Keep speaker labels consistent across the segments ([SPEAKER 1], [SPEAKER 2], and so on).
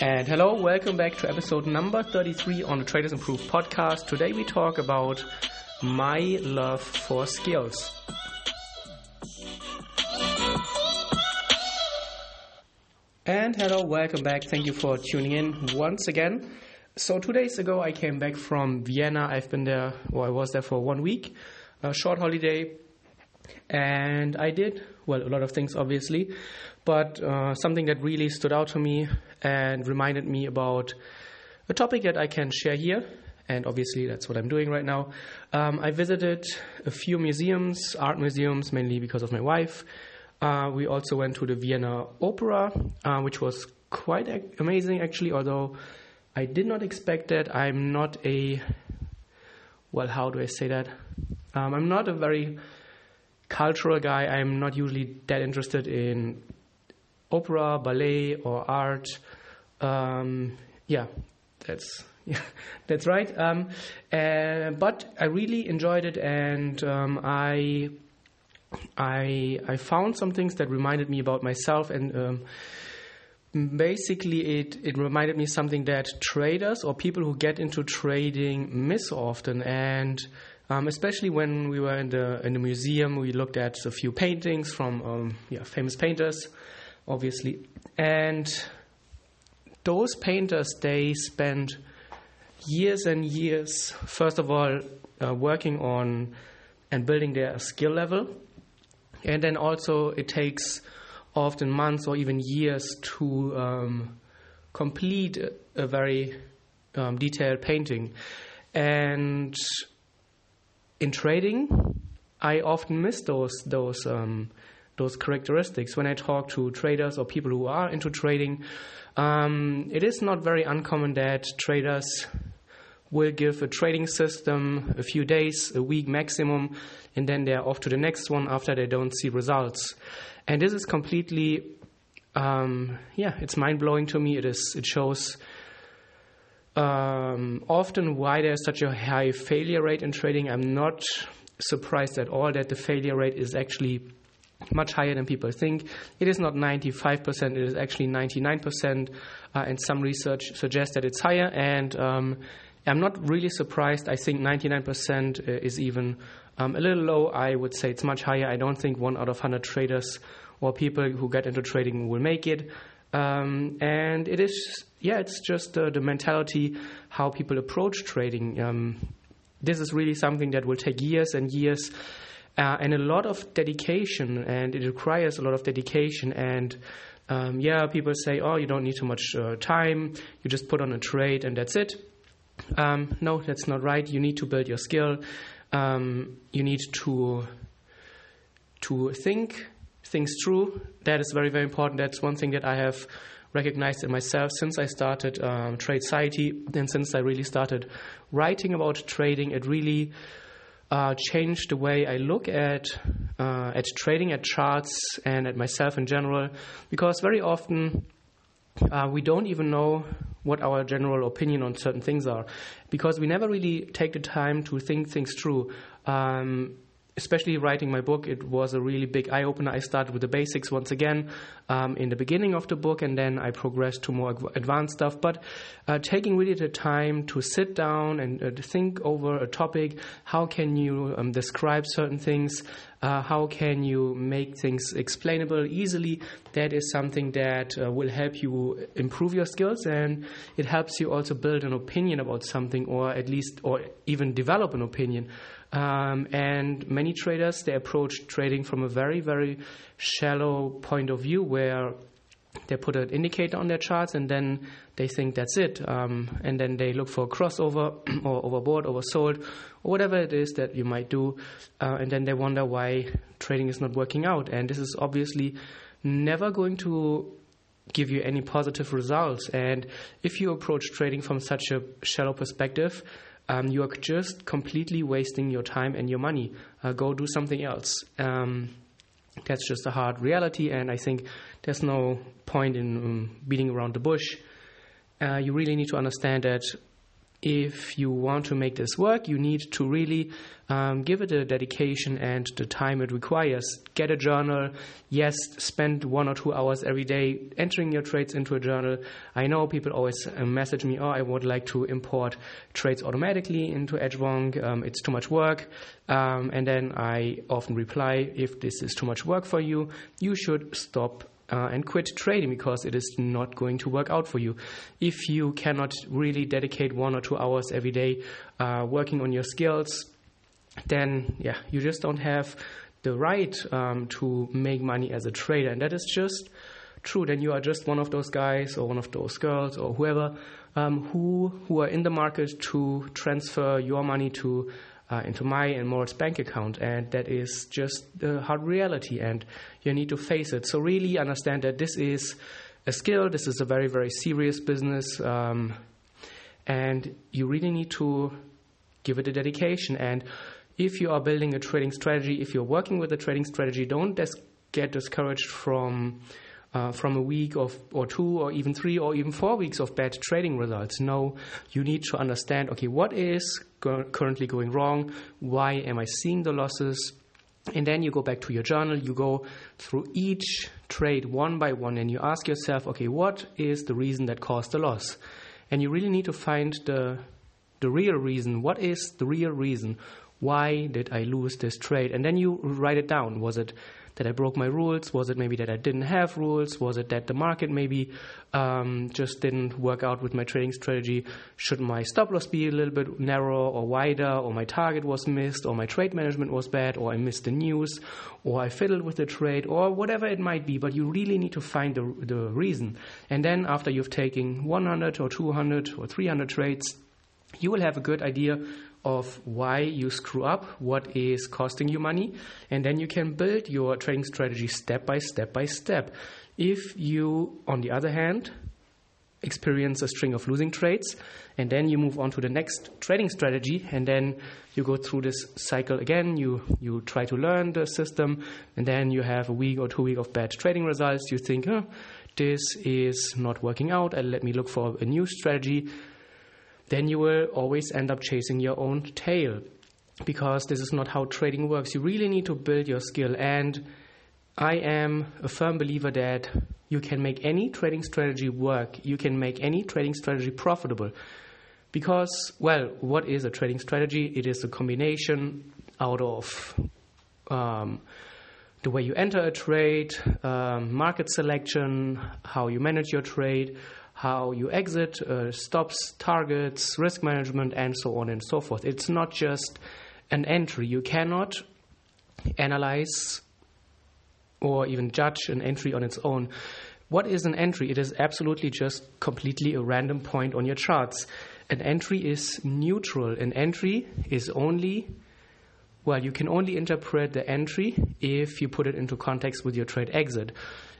[SPEAKER 1] And hello, welcome back to episode number 33 on the Traders Improve podcast. Today we talk about my love for skills. And hello, welcome back. Thank you for tuning in once again. So, two days ago, I came back from Vienna. I've been there, well, I was there for one week, a short holiday. And I did, well, a lot of things, obviously, but uh, something that really stood out to me and reminded me about a topic that I can share here. And obviously, that's what I'm doing right now. Um, I visited a few museums, art museums, mainly because of my wife. Uh, we also went to the Vienna Opera, uh, which was quite amazing, actually, although I did not expect that. I'm not a, well, how do I say that? Um, I'm not a very cultural guy. I'm not usually that interested in opera, ballet, or art. Um, yeah, that's yeah, that's right. Um, uh, but I really enjoyed it, and um, I I I found some things that reminded me about myself, and um, basically it it reminded me something that traders or people who get into trading miss often, and um, especially when we were in the in the museum, we looked at a few paintings from um, yeah famous painters, obviously, and those painters they spent years and years, first of all, uh, working on and building their skill level, and then also it takes often months or even years to um, complete a, a very um, detailed painting, and in trading, I often miss those those um, those characteristics when I talk to traders or people who are into trading. Um, it is not very uncommon that traders will give a trading system a few days, a week maximum, and then they're off to the next one after they don't see results. And this is completely, um, yeah, it's mind blowing to me. It is. It shows um, often why there's such a high failure rate in trading. I'm not surprised at all that the failure rate is actually much higher than people think. It is not 95%, it is actually 99%, uh, and some research suggests that it's higher. And um, I'm not really surprised. I think 99% uh, is even um, a little low. I would say it's much higher. I don't think one out of 100 traders or people who get into trading will make it. Um, and it is, yeah, it's just uh, the mentality how people approach trading. Um, this is really something that will take years and years uh, and a lot of dedication, and it requires a lot of dedication. And um, yeah, people say, oh, you don't need too much uh, time, you just put on a trade and that's it. Um, no, that's not right. You need to build your skill. Um, you need to to think things through. That is very, very important. That's one thing that I have recognized in myself since I started um, Tradeciety and since I really started writing about trading. It really uh, changed the way I look at uh, at trading, at charts, and at myself in general. Because very often uh, we don't even know what our general opinion on certain things are, because we never really take the time to think things through. Um, especially writing my book, it was a really big eye opener. I started with the basics once again um, in the beginning of the book, and then I progressed to more advanced stuff. But uh, taking really the time to sit down and uh, think over a topic, how can you um, describe certain things? Uh, how can you make things explainable easily? That is something that uh, will help you improve your skills, and it helps you also build an opinion about something, or at least, or even develop an opinion. Um, and many traders they approach trading from a very very shallow point of view where they put an indicator on their charts and then they think that's it. Um, and then they look for a crossover or overbought oversold or whatever it is that you might do. Uh, and then they wonder why trading is not working out. And this is obviously never going to give you any positive results. And if you approach trading from such a shallow perspective um, you are just completely wasting your time and your money. Uh, go do something else. Um, that's just a hard reality, and I think there's no point in um, beating around the bush. Uh, you really need to understand that if you want to make this work, you need to really um, give it the dedication and the time it requires. Get a journal. Yes, spend one or two hours every day entering your trades into a journal. I know people always uh, message me, oh, I would like to import trades automatically into Edgewonk. Um, it's too much work. Um, and then I often reply, if this is too much work for you, you should stop uh, and quit trading because it is not going to work out for you. If you cannot really dedicate one or two hours every day uh, working on your skills, then yeah, you just don't have the right um, to make money as a trader, and that is just true. Then you are just one of those guys or one of those girls or whoever um, who who are in the market to transfer your money to uh, into my and Moritz bank account, and that is just the hard reality, and you need to face it. So really understand that this is a skill. This is a very very serious business, um, and you really need to give it a dedication. And if you are building a trading strategy, if you're working with a trading strategy, don't get discouraged from uh, from a week of or two or even three or even four weeks of bad trading results. No, you need to understand. Okay, what is go- currently going wrong? Why am I seeing the losses? And then you go back to your journal. You go through each trade one by one, and you ask yourself, okay, what is the reason that caused the loss? And you really need to find the the real reason. What is the real reason? Why did I lose this trade? And then you write it down. Was it that I broke my rules? Was it maybe that I didn't have rules? Was it that the market maybe um, just didn't work out with my trading strategy? Should my stop loss be a little bit narrower or wider, or my target was missed, or my trade management was bad, or I missed the news, or I fiddled with the trade, or whatever it might be? But you really need to find the, the reason. And then after you've taken 100 or 200 or 300 trades, you will have a good idea of why you screw up, what is costing you money, and then you can build your trading strategy step by step by step. If you, on the other hand, experience a string of losing trades, and then you move on to the next trading strategy, and then you go through this cycle again. You you try to learn the system, and then you have a week or two week of bad trading results. You think, oh, this is not working out, let me look for a new strategy then you will always end up chasing your own tail because this is not how trading works. You really need to build your skill. And I am a firm believer that you can make any trading strategy work, you can make any trading strategy profitable. Because, well, what is a trading strategy? It is a combination out of um, the way you enter a trade, um, market selection, how you manage your trade, how you exit, uh, stops, targets, risk management, and so on and so forth. It's not just an entry. You cannot analyze or even judge an entry on its own. What is an entry? It is absolutely just completely a random point on your charts. An entry is neutral. An entry is only, well, you can only interpret the entry if you put it into context with your trade exit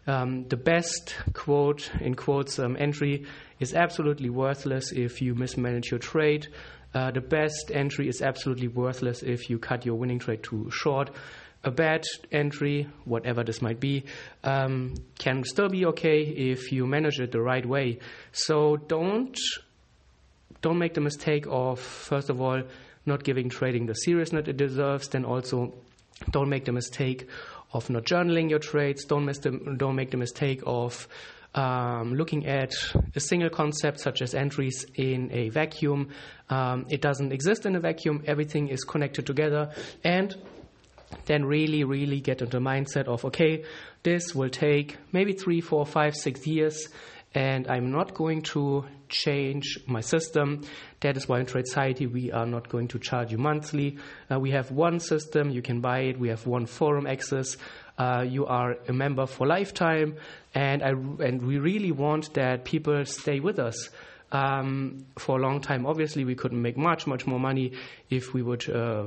[SPEAKER 1] um, the best quote in quotes um, entry is absolutely worthless if you mismanage your trade. Uh, the best entry is absolutely worthless if you cut your winning trade too short. A bad entry, whatever this might be, um, can still be okay if you manage it the right way. So don't don't make the mistake of first of all not giving trading the seriousness it deserves. Then also don't make the mistake of not journaling your trades. Don't, the, don't make the mistake of um, looking at a single concept such as entries in a vacuum. Um, it doesn't exist in a vacuum. Everything is connected together. And then really, really get into the mindset of, okay, this will take maybe three, four, five, six years and I'm not going to change my system. That is why in Tradeciety we are not going to charge you monthly. Uh, we have one system, you can buy it. We have one forum access. Uh, you are a member for lifetime, and I and we really want that people stay with us. Um, for a long time. Obviously, we couldn't make much, much more money if we would uh,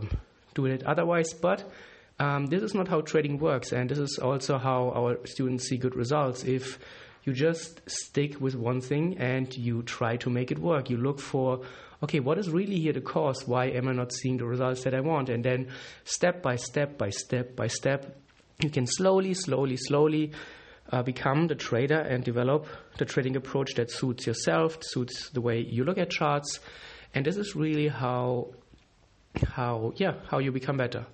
[SPEAKER 1] do it otherwise. But um, this is not how trading works, and this is also how our students see good results. If you just stick with one thing and you try to make it work. You look for, okay, what is really here the cause? Why am I not seeing the results that I want? And then step by step by step by step, you can slowly, slowly, slowly uh, become the trader and develop the trading approach that suits yourself, suits the way you look at charts. and this is really how how yeah how you become better.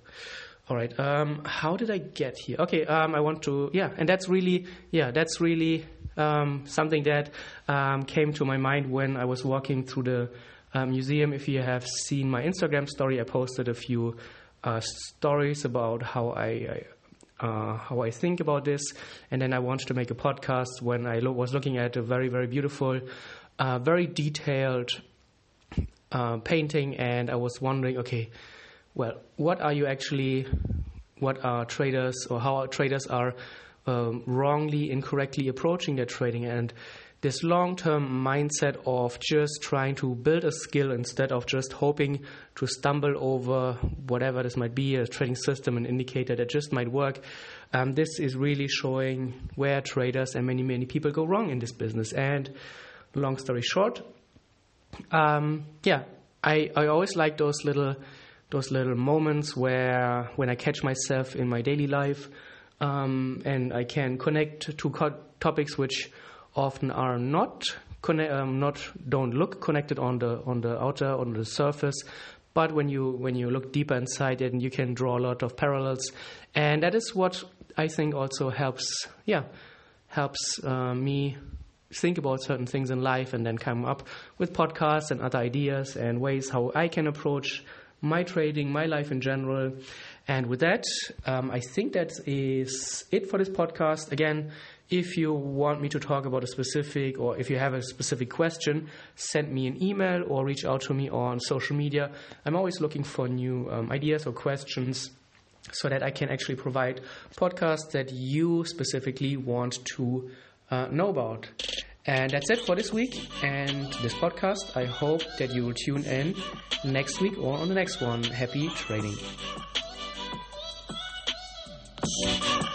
[SPEAKER 1] All right. Um, how did I get here? Okay. Um, I want to yeah, and that's really yeah, that's really um, something that um, came to my mind when I was walking through the uh, museum. If you have seen my Instagram story, I posted a few uh, stories about how I, I uh, how I think about this, and then I wanted to make a podcast when I lo- was looking at a very very beautiful, uh, very detailed uh, painting, and I was wondering, okay, well, what are you actually, what are traders or how are traders are um, wrongly, incorrectly approaching their trading, and this long term mindset of just trying to build a skill instead of just hoping to stumble over whatever this might be a trading system, an indicator that just might work. Um, this is really showing where traders and many, many people go wrong in this business. And long story short, um, yeah, I, I always like those little those little moments where when I catch myself in my daily life um, and I can connect to co- topics which often are not um, not don't look connected on the on the outer on the surface but when you when you look deeper inside it you can draw a lot of parallels and that is what I think also helps yeah helps uh, me think about certain things in life and then come up with podcasts and other ideas and ways how I can approach my trading, my life in general. And with that, um, I think that is it for this podcast. Again, if you want me to talk about a specific or if you have a specific question, send me an email or reach out to me on social media. I'm always looking for new um, ideas or questions so that I can actually provide podcasts that you specifically want to uh, know about. And that's it for this week and this podcast. I hope that you will tune in next week or on the next one. Happy trading. Peace.